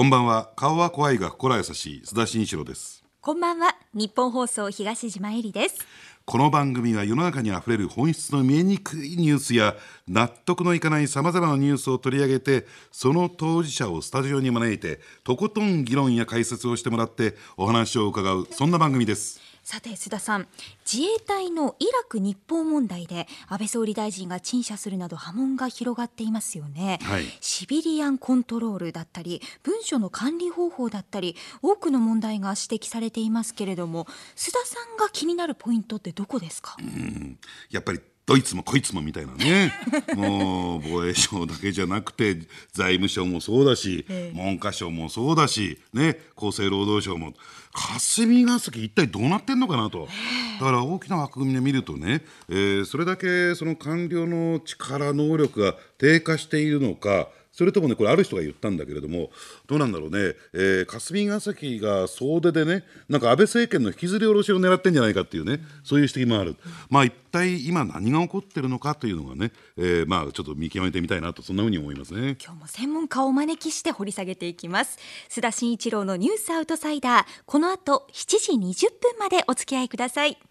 こんばんは。顔は怖いが心優しい。須田慎一郎です。こんばんは。日本放送東島えりです。この番組は世の中にあふれる本質の見えにくいニュースや納得のいかないさまざまなニュースを取り上げてその当事者をスタジオに招いてとことん議論や解説をしてもらってお話を伺うそんな番組ですさて須田さん自衛隊のイラク日報問題で安倍総理大臣が陳謝するなど波紋が広がっていますよね、はい。シビリアンコントロールだったり文書の管理方法だったり多くの問題が指摘されていますけれども須田さんが気になるポイントってどこですか、やっぱりどいつもこいつもみたいなね。もう防衛省だけじゃなくて財務省もそうだし、ええ。文科省もそうだし、ね、厚生労働省も。霞が関一体どうなってんのかなと。だから大きな枠組みで見るとね、えーそれだけその官僚の力能力が低下しているのかそれともねこれある人が言ったんだけれどもどうなんだろうね、えー霞が関が総出でねなんか安倍政権の引きずり下ろしを狙ってんじゃないかっていうねそういう指摘もある、まあ一体今何が起こってるのかというのがね、えーまあちょっと見極めてみたいなとそんなふうに思いますね。今日も専門家をお招きして掘り下げていきます。須田慎一郎のニュースアウトサイダー。この後7時20分までお付き合いください。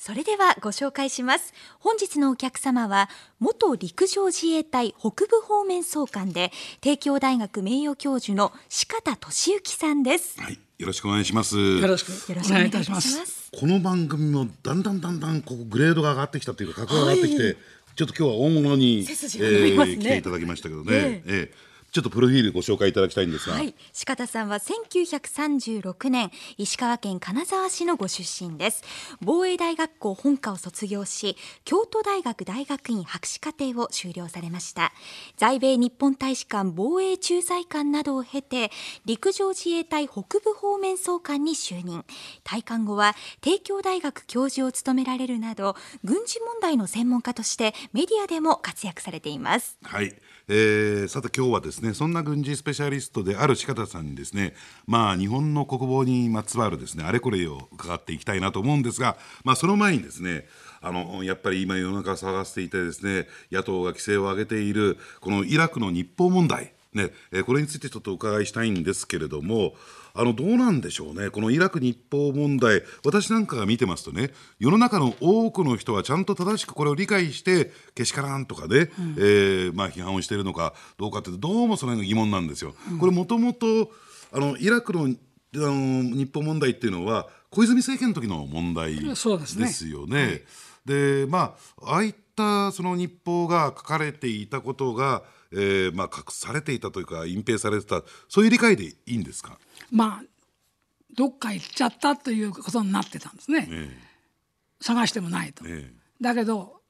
それではご紹介します。本日のお客様は元陸上自衛隊北部方面総監で帝京大学名誉教授の四方俊之さんです。はい、よろしくお願いします。よろしくよろしくおお願いいたしまたします。す。この番組もだんだんだんだんこうグレードが上がってきたというか格が上がってきて、ちょっと今日は大物に、背筋が伸びますね。来ていただきましたけどね、え。ええちょっとプロフィールご紹介いただきたいんですが、はい、鹿田さんは1936年石川県金沢市のご出身です。防衛大学校本科を卒業し京都大学大学院博士課程を修了されました。在米日本大使館防衛駐在官などを経て陸上自衛隊北部方面総監に就任。退官後は帝京大学教授を務められるなど軍事問題の専門家としてメディアでも活躍されています。はい、えーさて今日はですねそんな軍事スペシャリストである鹿田さんにですねまあ日本の国防にまつわるですねあれこれを伺っていきたいなと思うんですがまあその前にですねあのやっぱり今世の中探していてですね野党が規制を上げているこのイラクの日報問題ね、えーこれについてちょっとお伺いしたいんですけれども、あのどうなんでしょうね、このイラク日報問題、私なんかが見てますとね、世の中の多くの人はちゃんと正しくこれを理解して、けしからんとかね、えーまあ、批判をしているのかどうかって、どうもその辺が疑問なんですよ。これ、もともとあのイラクのあの日報問題っていうのは、小泉政権の時の問題ですね。でね。でまあああいったその日報が書かれていたことが、えーまあ、隠されていたというか隠蔽されてた。そういう理解でいいんですか、まあどっか行っちゃったということになってたんですね、え探してもないと、えだけど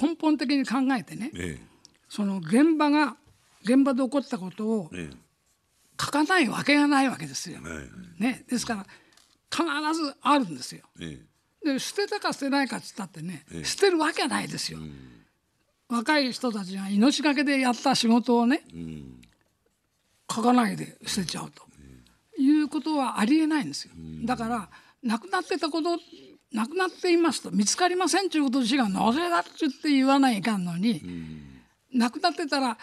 根本的に考えてねええ。その現場が現場で起こったことをええ。書かないわけがないわけですよ、ね、ですから必ずあるんですよ。えで捨てたか捨てないかっつったってね、ええ。捨てるわけはないですよ、若い人たちが命がけでやった仕事をね、書かないで捨てちゃうと、いうことはありえないんですよ、だから亡くなってたこと亡くなっていますと見つかりませんということ自身がなぜだって言って言わないかんのに、亡くなってたら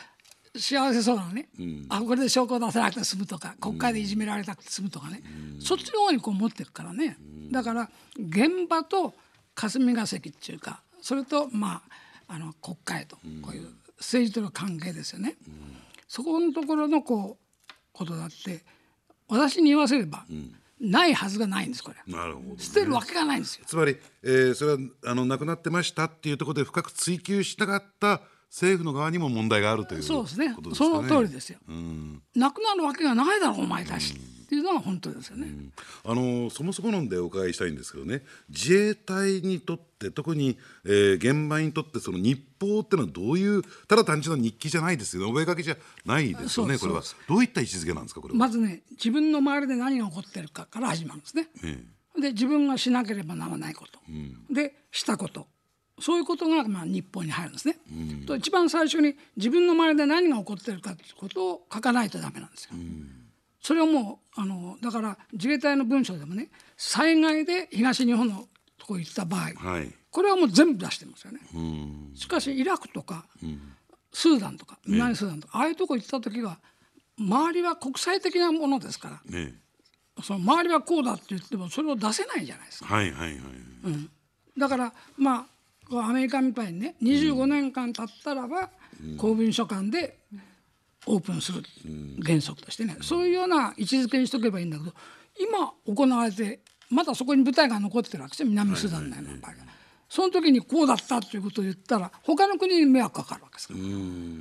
幸せそうなね、あこれで証拠を出さなくて済むとか国会でいじめられなくて済むとかね、そっちの方にこう持っていくからね、だから現場と霞が関っていうかそれとまああの国会とこういう政治との関係ですよね、そこのところのこうことだって私に言わせれば、ないはずがないんですこれ。なるほど、ね、捨てるわけがないんですよ。つまり、えーそれはあの亡くなってましたっていうところで深く追及しなかった政府の側にも問題があるというそうですね。その通りですよ。うん。なくなるわけがないだろうお前たちっていうのが本当ですよね。あのそもそも論でお伺いしたいんですけどね。自衛隊にとって特に、えー現場にとってその日報ってのはどういうただ単純な日記じゃないですよね。覚書じゃないですよねこれは。どういった位置づけなんですかこれは、まずね自分の周りで何が起こってるかから始まるんですね。えで自分がしなければならないこと、でしたこと。そういうことがまあ日報に入るんですね。と一番最初に自分の周りで何が起こってるかということを書かないとダメなんですよ。それをもうあのだから自衛隊の文書でもね災害で東日本のとこ行った場合、えはい。これはもう全部出してますよね。うん。しかしイラクとか、スーダンとか南スーダンとか、ああいうとこ行った時は周りは国際的なものですからねその周りはこうだって言ってもそれを出せないじゃないですか。はいはいはい、だからまあアメリカみたいにね25年間経ったらば公文書館でオープンする原則としてね。そういうような位置づけにしとけばいいんだけど今行われてまだそこに舞台が残ってるわけですよ。南スダンの場合は。その時にこうだったということを言ったら他の国に迷惑かかるわけですから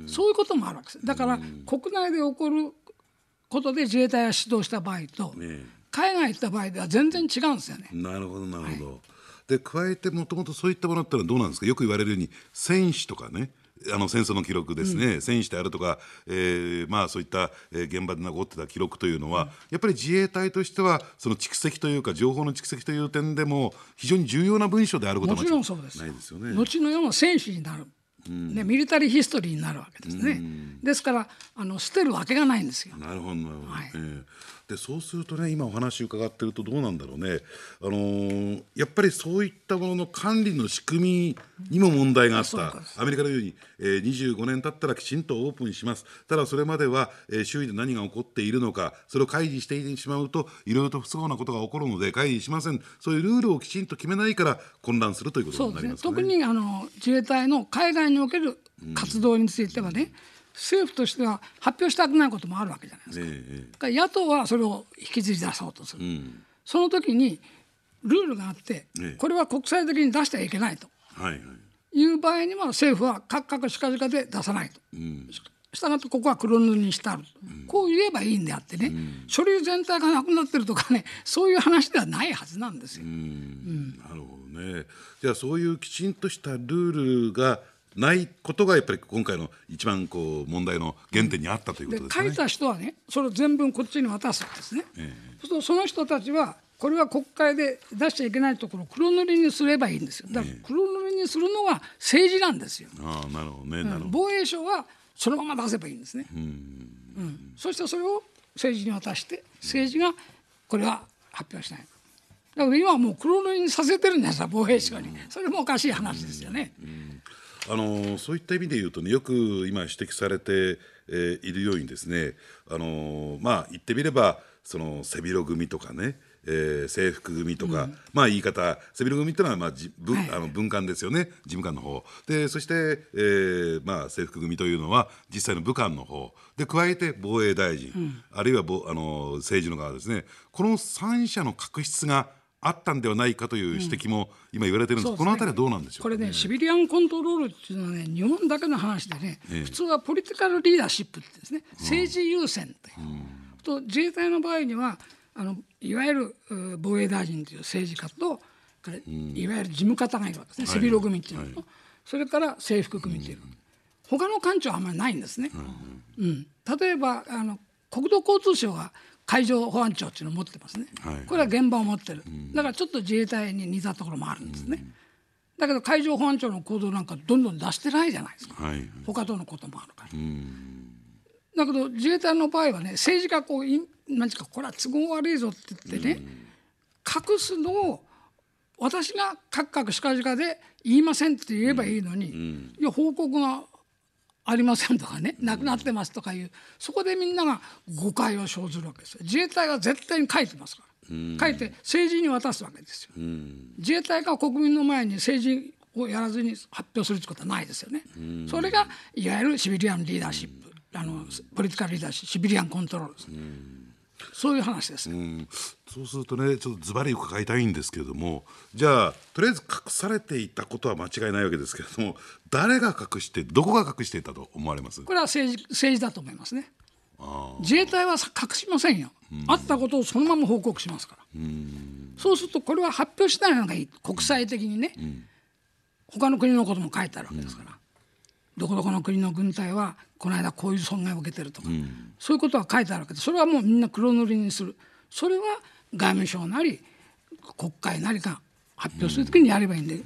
そういうこともあるわけです。だから国内で起こることで自衛隊が指導した場合と、ね海外行った場合では全然違うんですよね。なるほどなるほど、で加えてもともとそういったものってのはどうなんですか？よく言われるように戦死とかねあの戦争の記録ですね、戦死であるとか、えーまあ、そういった、えー現場で残ってた記録というのは、やっぱり自衛隊としてはその蓄積というか情報の蓄積という点でも非常に重要な文書であることはもちろんそうです。ないですよね。後の世の戦士になる、ね、ミリタリーヒストリーになるわけですね、ですからあの捨てるわけがないんですよ。なるほどなるほど、はい。ええ。でそうするとね今お話伺ってるとどうなんだろうね、あのーやっぱりそういったものの管理の仕組みにも問題があった。アメリカのように、えー、25年経ったらきちんとオープンします。ただそれまでは、えー周囲で何が起こっているのかそれを開示してしまうといろいろと不都合なことが起こるので開示しません。そういうルールをきちんと決めないから混乱するということになりますかね。特にあの自衛隊の海外における活動についてはね、政府としては発表したくないこともあるわけじゃないですか。ええだから野党はそれを引きずり出そうとする、ん。その時にルールがあって、ええ。これは国際的に出してはいけないと。はいはい。いう場合には政府はカクカクしかじかで出さないと。したがってここは黒塗りにしてある、こう言えばいいんであってね、書類全体がなくなってるとかねそういう話ではないはずなんですよ。なるほどね。じゃあそういうきちんとしたルールがないことがやっぱり今回の一番こう問題の原点にあったというこでとですね。書いた人はねそれを全文こっちに渡すんですね。そうするとその人たちはこれは国会で出しちゃいけないところを黒塗りにすればいいんですよ。だから黒塗りにするのは政治なんですよ。ああなるほどね。なるほど。防衛省はそのまま出せばいいんですね。うんそしてそれを政治に渡して政治がこれは発表しない。だから今はもう黒塗りにさせてるんですよ防衛省に。それもおかしい話ですよね。あのそういった意味で言うとねよく今指摘されて、えーいるようにですねあのまあ言ってみればその背広組とかね、えー制服組とか、まあ言い方背広組ってのはまあじ文、はい。あの文官ですよね事務官の方。でそして、えーまあ制服組というのは実際の武官の方。で加えて防衛大臣、あるいはぼあの政治の側ですね。この三者の確執があったんではないかという指摘も今言われてるんです、そうですね。このあたりはどうなんでしょうかこれね、シビリアンコントロールっていうのはね、日本だけの話でね、ええ。普通はポリティカルリーダーシップってですね、政治優先という。と自衛隊の場合にはあのいわゆるう防衛大臣という政治家といわゆる事務方がいるわけですね、背広組っていうのと、それから制服組っていうの、他の官庁はあんまりないんですね。うん例えばあの国土交通省が海上保安庁っていうのを持ってますね、はいこれは現場を持ってる、だからちょっと自衛隊に似たところもあるんですね。だけど海上保安庁の行動なんかどんどん出してないじゃないですか、はいはい。他とのこともあるから。だけど自衛隊の場合はね政治家こういなんていうかこれは都合悪いぞって言ってね、隠すのを私がカクカクしかじかで言いませんって言えばいいのに、いや報告がありませんとかねなくなってますとかいうそこでみんなが誤解を生ずるわけですよ。自衛隊は絶対に書いてますから、書いて政治に渡すわけですよ、自衛隊が国民の前に政治をやらずに発表するってことはないですよね、それがいわゆるシビリアンリーダーシップあのポリティカルリーダーシップシビリアンコントロールです、そういう話です、うん。そうするとねちょっとズバリ伺いたいんですけれどもじゃあとりあえず隠されていたことは間違いないわけですけれども誰が隠してどこが隠していたと思われます？これは政治政治だと思いますね。自衛隊はさ隠しませんよ、あったことをそのまま報告しますから、そうするとこれは発表しないのがいい。国際的にね、他の国のことも書いてあるわけですから、どこどこの国の軍隊はこの間こういう損害を受けてるとか、そういうことは書いてあるわけでそれはもうみんな黒塗りにする。それは外務省なり国会なりが発表するときにやればいいんで、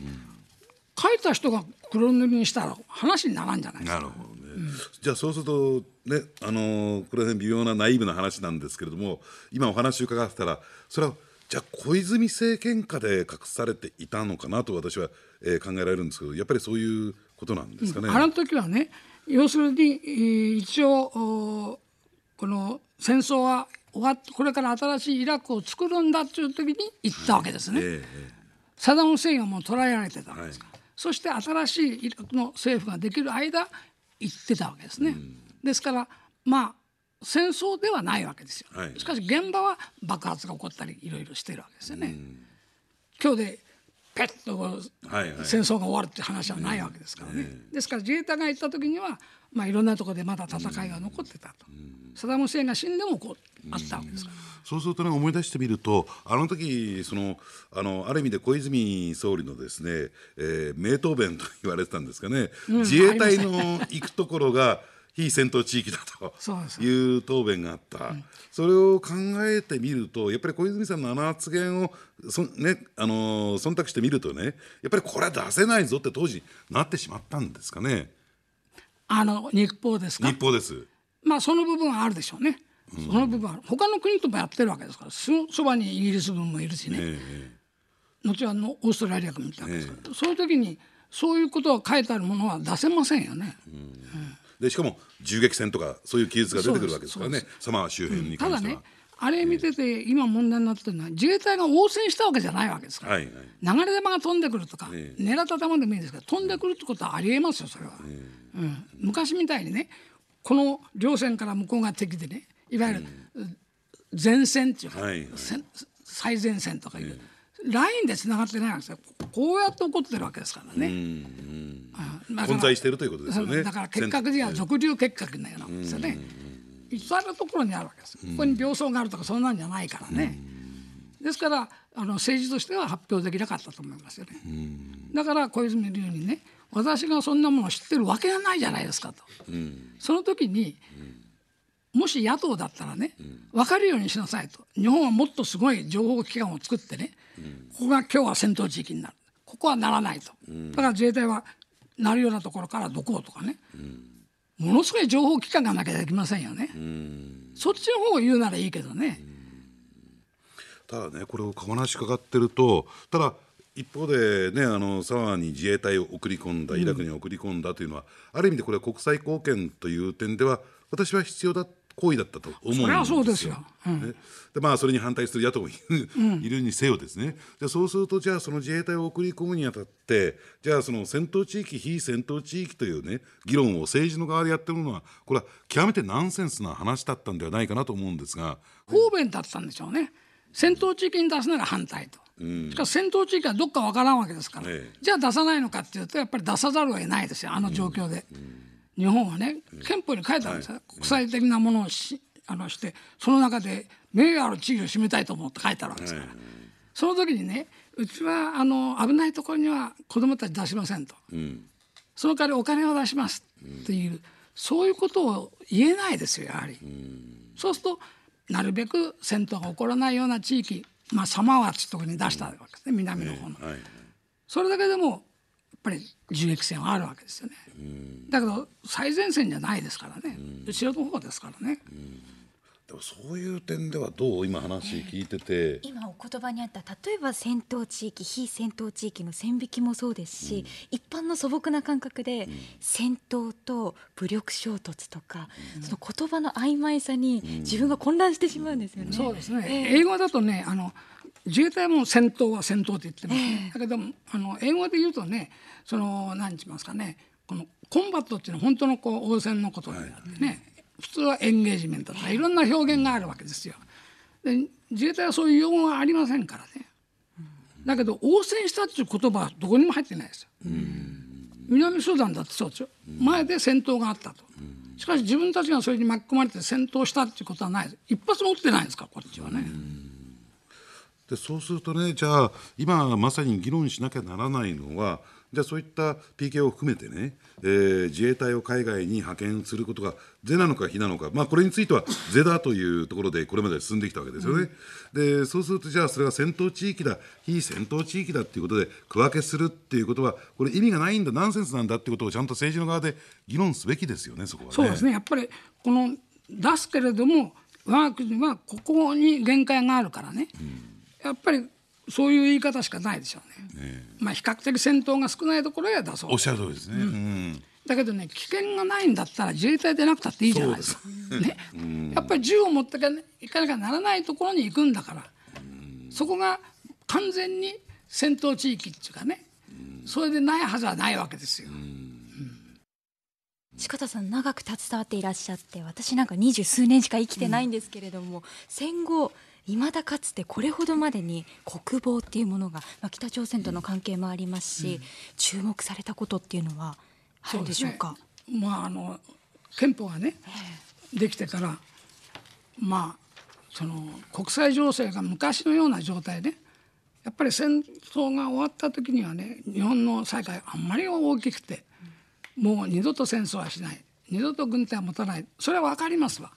書いた人が黒塗りにしたら話にならんじゃないですか。なるほどね、じゃあそうするとねあのーこれは微妙なナイーブな話なんですけれども今お話を伺ってたらそれはじゃあ小泉政権下で隠されていたのかなと私は、えー考えられるんですけどやっぱりそういうことなんですかね。あの時はね要するにえー一応おここの戦争は終わってこれから新しいイラクを作るんだっていう時に言ったわけですね。えサダム・フセインはもう捕らえられてたわけですから、はそして新しいイラクの政府ができる間言ってたわけですね。ですからまあ戦争ではないわけですよ。はいしかし現場は爆発が起こったりいろいろしてるわけですよね。今日でペッと戦争が終わるって話はないわけですからね。ですから自衛隊が行った時にはまあいろんなところでまだ戦いが残ってたと。サダム・フセインが死んでもこうあったわけですから。そうするとね思い出してみるとあの時そのあのある意味で小泉総理のですね、えー名答弁と言われてたんですかね、自衛隊の行くところが非戦闘地域だという答弁があった、それを考えてみるとやっぱり小泉さんのあの発言をそ、ねあのー忖度してみるとねやっぱりこれは出せないぞって当時なってしまったんですかね。あの日報ですか？日。報です。まあその部分はあるでしょうね。その部分は他の国ともやってるわけですからそそばにイギリス軍もいるしね、え後はのオーストラリア軍もいたわけですから、そういう時にそういうことが書いてあるものは出せませんよね。えでしかも銃撃戦とかそういう記述が出てくるわけですからね。サマー周辺にただ関しては。ねあれ見てて今問題になってるのは自衛隊が応戦したわけじゃないわけですから、はいはい。流れ弾が飛んでくるとか、え狙った弾でもいいですけど飛んでくるってことはありえますよそれは、うん、昔みたいにねこの両線から向こうが敵でねいわゆる前線っていうか、はいはい。最前線とかいう、ラインでつながってないわけですよこうやって起こってるわけですからね。うんだから混在しているということですよね。だから結核には俗流結核のようなもんですよね。至るところにあるわけです。ここに病巣があるとかそんなんじゃないからね。ですからあの政治としては発表できなかったと思いますよね。だから小泉流にね私がそんなものを知ってるわけがないじゃないですかと。その時にもし野党だったらね分かるようにしなさいと。日本はもっとすごい情報機関を作ってねここが今日は戦闘地域になる。ここはならないと。だから自衛隊はなるようなところからどこうとかね。ものすごい情報機関がなきゃできませんよね。そっちの方を言うならいいけどね。ただねこれを話かかってるとただ一方でねあのサワーに自衛隊を送り込んだイラクに送り込んだというのは、ある意味でこれは国際貢献という点では私は必要だ行為だったと思うんですよ。そりゃそうですよ。ね。でまあそれに反対する野党もいる,、いるにせよですね。じゃあそうするとじゃあその自衛隊を送り込むにあたってじゃあその戦闘地域非戦闘地域というね議論を政治の側でやってるのはこれは極めてナンセンスな話だったんではないかなと思うんですが。方便だったんでしょうね。戦闘地域に出すなら反対と、しかし戦闘地域はどっかわからんわけですから、ええ。じゃあ出さないのかっていうとやっぱり出さざるを得ないですよあの状況で、日本はね憲法に書いてあるんですよ、国際的なものをしあのしてその中で名誉ある地位を占めたいと思って書いてあるわけですから、その時にねうちはあの危ないところには子どもたち出しませんと、その代わりお金を出しますっていう、そういうことを言えないですよやはり。そうするとなるべく戦闘が起こらないような地域、まあ、サマワっていうところに出したわけですね南の方の。はい。それだけでもぱり銃撃戦はあるわけですよね。だけど最前線じゃないですからね。後ろの方ですからね。でもそういう点ではどう今話聞いてて、今お言葉にあった例えば戦闘地域非戦闘地域の線引きもそうですし、一般の素朴な感覚で、戦闘と武力衝突とか、その言葉の曖昧さに自分が混乱してしまうんですよね。そうですね、ええ。英語だとねあの自衛隊も戦闘は戦闘って言ってますね、だけどあの英語で言うとねその何て言いますかねこのコンバットっていうのは本当のこう応戦のことであってね、普通はエンゲージメントとかいろんな表現があるわけですよ。で自衛隊はそういう用語がありませんからね。だけど応戦したっていう言葉はどこにも入ってないですよ。南スーダンだってそうですよ、前で戦闘があったと、しかし自分たちがそれに巻き込まれて戦闘したっていうことはないです。一発も撃ってないんですからこっちはね、でそうするとねじゃあ今まさに議論しなきゃならないのはじゃあそういった PK を含めてね、えー自衛隊を海外に派遣することが是なのか非なのか、まあ、これについては是だというところでこれまで進んできたわけですよね。でそうするとじゃあそれが戦闘地域だ非戦闘地域だっていうことで区分けするっていうことはこれ意味がないんだナンセンスなんだっていうことをちゃんと政治の側で議論すべきですよねそこはね。そうですねやっぱりこの出すけれども我が国はここに限界があるからね、やっぱりそういう言い方しかないでしょうね。まあ比較的戦闘が少ないところへ出そう。おっしゃる通りですね。うん。だけどね危険がないんだったら自衛隊でなくたっていいじゃないですか。ね、やっぱり銃を持っていかなきゃならないところに行くんだからそこが完全に戦闘地域っていうかねそれでないはずはないわけですよ。四方さん長く携わっていらっしゃって私なんか二十数年しか生きてないんですけれども、うん、戦後いまだかつてこれほどまでに国防っていうものが、まあ、北朝鮮との関係もありますし、うん、注目されたことっていうのはあるでしょうか？うね、まああの憲法がね、できてからまあその国際情勢が昔のような状態でやっぱり戦争が終わった時にはね日本の災害あんまり大きくてもう二度と戦争はしない。二度と軍隊は持たない。それは分かりますわ、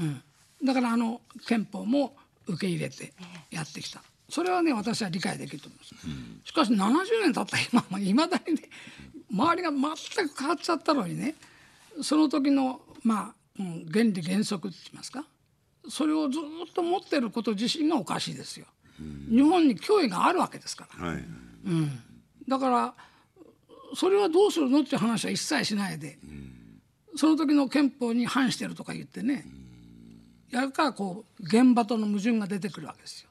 うん、だからあの憲法も受け入れてやってきた。それはね私は理解できると思います、うん、しかし70年経った今いまだにね周りが全く変わっちゃったのにねその時のまあ、うん、原理原則って言いますかそれをずっと持ってること自身がおかしいですよ。うん、日本に脅威があるわけですから、はい、うん、だからそれはどうするのっていう話は一切しないで、その時の憲法に反してるとか言ってね、やるからこう現場との矛盾が出てくるわけですよ。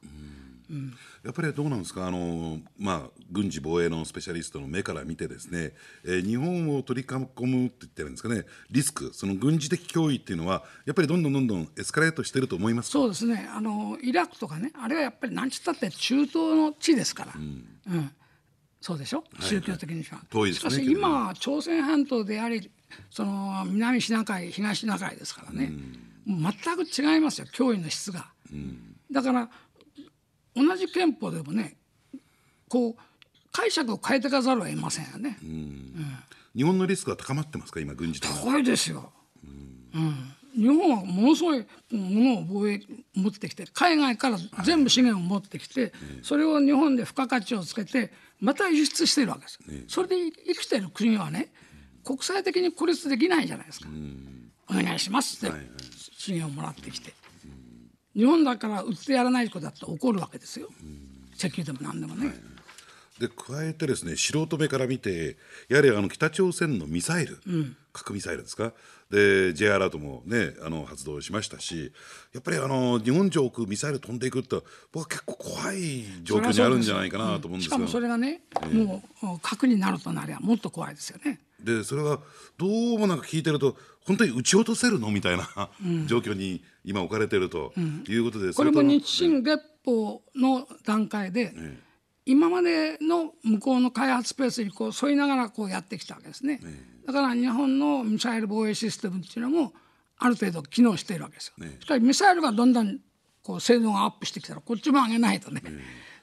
うん、やっぱりどうなんですか？あの、まあ、軍事防衛のスペシャリストの目から見てですね、えー、日本を取り囲むって言ってるんですかね？リスクその軍事的脅威っていうのはやっぱりどんどんどんどんエスカレートしてると思いますそうですね。あのイラクとかねあれはやっぱり何ちったって中東の地ですから、うん、うん、そうでしょ、宗教的には。はい、しかし今朝鮮半島でありその南シナ海東シナ海ですからね、うん、全く違いますよ脅威の質が。うん、だから同じ憲法でもねこう解釈を変えてかざるを得ませんよね。うん、日本のリスクは高まってますか？今軍事的高いですよ。うん。日本はものすごいものを防衛持ってきて海外から全部資源を持ってきて、それを日本で付加価値をつけてまた輸出してるわけです、それで生きてる国はね国際的に孤立できないじゃないですか、お願いします。って資源をもらってきて、日本だから売ってやらないことだって怒るわけですよ、石油でも何でもね。で加えてですね素人目から見てやはりあの北朝鮮のミサイル、うん、核ミサイルですか？で J アラートもねあの発動しましたしやっぱりあの日本上空ミサイル飛んでいくって僕は結構怖い状況にあるんじゃないかなと思うんですけど、うん、しかもそれがね、えー、もう核になるとなりゃもっと怖いですよね。でそれがどうもなんか聞いてると本当に撃ち落とせるのみたいな、うん、状況に今置かれてるということで、これも日清月報の段階で、えー今までの向こうの開発スペースにこう沿いながらこうやってきたわけですね、だから日本のミサイル防衛システムっていうのもある程度機能しているわけですよ、しかしミサイルがどんどんこう性能がアップしてきたらこっちも上げないとね、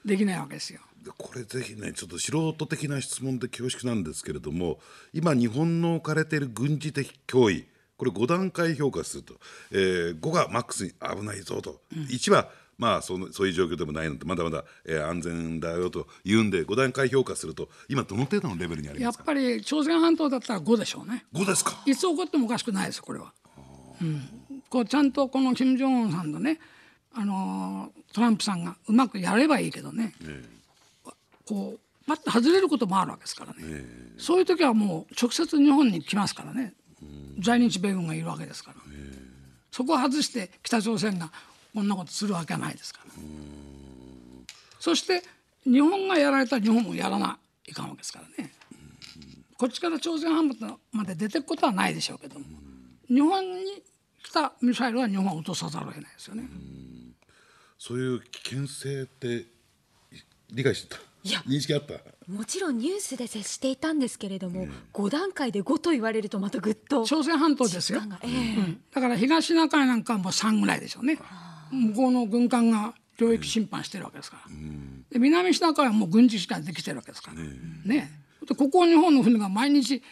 できないわけですよ。これぜひねちょっと素人的な質問で恐縮なんですけれども今日本の置かれている軍事的脅威これ5段階評価すると、えー、5がマックスに危ないぞと、うん、1はまあそのそういう状況でもないのでまだまだ、えー、安全だよというんで5段階評価すると今どの程度のレベルにありますか？やっぱり朝鮮半島だったら5でしょうね。5ですか？いつ起こってもおかしくないですこれは、うん、こうちゃんとこの金正恩さんとねあのトランプさんがうまくやればいいけどね、えー、こうパッと外れることもあるわけですからね、えー、そういう時はもう直接日本に来ますからね。在日米軍がいるわけですから、えー、そこを外して北朝鮮がこんなことするわけはないですから。そして日本がやられたら日本もやらないかんわけですからね。こっちから朝鮮半島まで出ていくことはないでしょうけども。日本に来たミサイルは日本は落とさざるを得ないですよね。そういう危険性って理解してた？いや。認識あった？もちろんニュースで接していたんですけれども、うん、5段階で5と言われるとまたぐっと朝鮮半島ですよ、えーうん、だから東シナ海なんかはもう3ぐらいでしょうね。向こうの軍艦が領域侵犯してるわけですから、で南シナ海はもう軍事しかできてるわけですから、ねでここを日本の船が毎日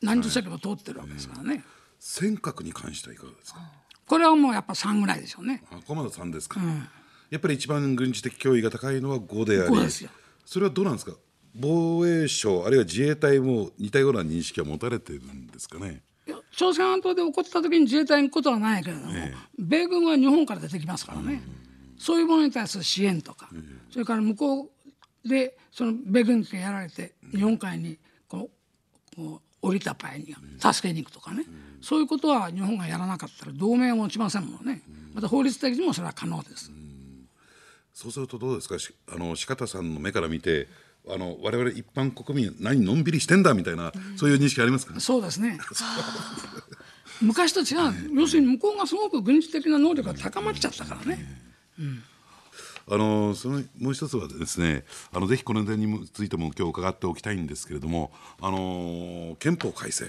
何十隻も通ってるわけですからね、尖閣に関してはいかがですか？これはもうやっぱ3ぐらいでしょうね。あここまで3ですか、うん、やっぱり一番軍事的脅威が高いのは5でありそれはどうなんですか？防衛省あるいは自衛隊も似たような認識は持たれてるんですかね？朝鮮半島で起こった時に自衛隊に行くことはないけれども、ええ、米軍は日本から出てきますからね、うん、そういうものに対する支援とか、うん、それから向こうでその米軍機がやられて日本海にこうこう降りた場合には助けに行くとかね、そういうことは日本がやらなかったら同盟は持ちませんもんね、また法律的にもそれは可能です。そうするとどうですか？しあの四方さんの目から見てあの我々一般国民何のんびりしてんだみたいな、そういう認識ありますか？そうですね。昔と違う、要するに向こうがすごく軍事的な能力が高まっちゃったからね。あのそのもう一つはですねあのぜひこの点についても今日伺っておきたいんですけれどもあの憲法改正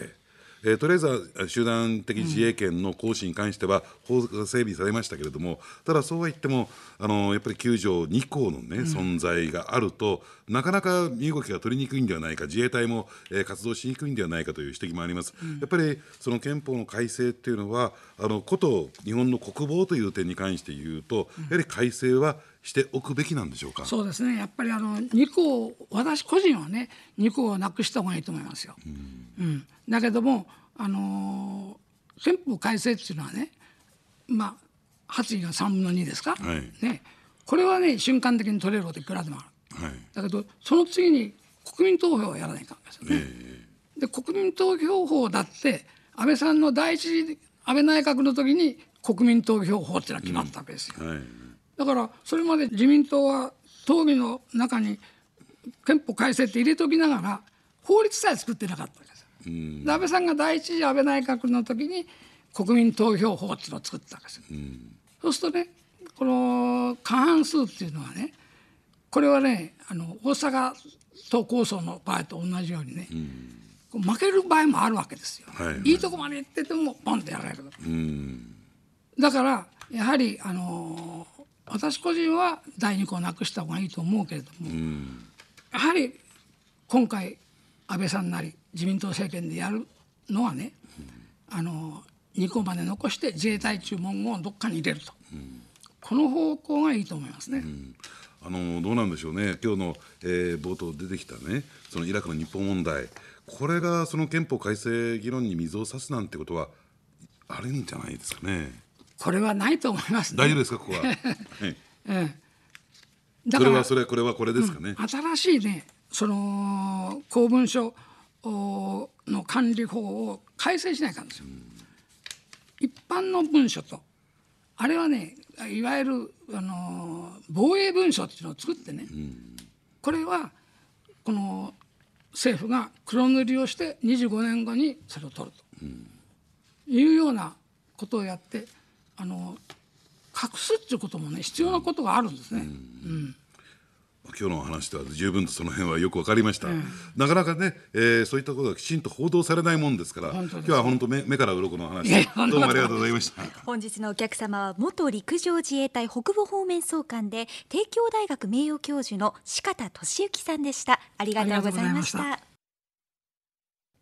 えー、とりあえずは集団的自衛権の行使に関しては法が整備されましたけれども、ただそうは言っても、あのやっぱり9条2項の、ね、存在があると、なかなか身動きが取りにくいんではないか、自衛隊も、えー、活動しにくいんではないかという指摘もあります。やっぱりその憲法の改正っていうのは、あのこと日本の国防という点に関して言うと、やはり改正はしておくべきなんでしょうか？そうですね。やっぱりあの2項私個人はね2項をなくした方がいいと思いますよ。うん、うん、だけどもあのー、憲法改正っていうのはねまあ発議が3分の2ですか、はい、ね、これはね瞬間的に取れることいくらでもある、はい、だけどその次に国民投票をやらないかんですよね。で国民投票法だって安倍さんの第一次安倍内閣の時に国民投票法っていうのは決まったわけですよ。うんはい、だからそれまで自民党は討議の中に憲法改正って入れときながら法律さえ作ってなかったわけです。安倍さんが第一次安倍内閣の時に国民投票法っていうのを作ったわけですよ。そうするとねこの過半数っていうのはねこれはねあの大阪都構想の場合と同じようにね、うん、負ける場合もあるわけですよ。はいはい、いいとこまで行っててもポンってやられる。だからやはりあの私個人は第二項なくした方がいいと思うけれども、やはり今回安倍さんなり自民党政権でやるのはね、あの2個まで残して自衛隊注文をどっかに入れると、この方向がいいと思いますね。あのどうなんでしょうね、今日の、えー、冒頭出てきたね、そのイラクの日本問題、これがその憲法改正議論に水を差すなんてことはあるんじゃないですかね。これはないと思います、ね、大丈夫ですか、ここは？はい、ええ、だからこれはそれ、これはこれですかね。うん、新しいね、その公文書の管理法を改正しないかんですよ。一般の文書とあれはねいわゆるあの防衛文書っていうのを作ってね、これはこの政府が黒塗りをして25年後にそれを取ると、いうようなことをやってあの隠すっていうこともね必要なことがあるんですね。うん。今日の話では十分とその辺はよく分かりました、うん、なかなかね、えー、そういったことがきちんと報道されないもんですから今日は本当目目から鱗の話。どうもありがとうございました。本日のお客様は元陸上自衛隊北部方面総監で帝京大学名誉教授の四方俊之さんでした。ありがとうございました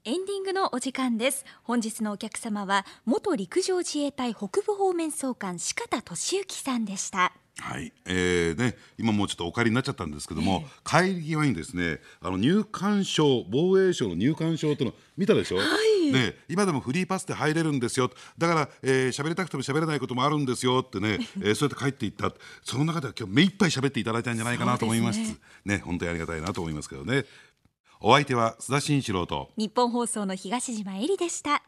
エンディングのお時間です。本日のお客様は元陸上自衛隊北部方面総監四方俊之さんでした。はい。えーね、今もうちょっとお借りになっちゃったんですけども、えー、帰り際にですねあの入管証防衛省の入管証というの見たでしょ、はい、ね、今でもフリーパスで入れるんですよ。だから喋、えー、りたくても喋れないこともあるんですよってね、えー、そうやって帰っていった。その中では今日目いっぱい喋っていただいたんじゃないかなと思いますね。ね本当にありがたいなと思いますけどねお相手は須田慎一郎と日本放送の東島えりでした。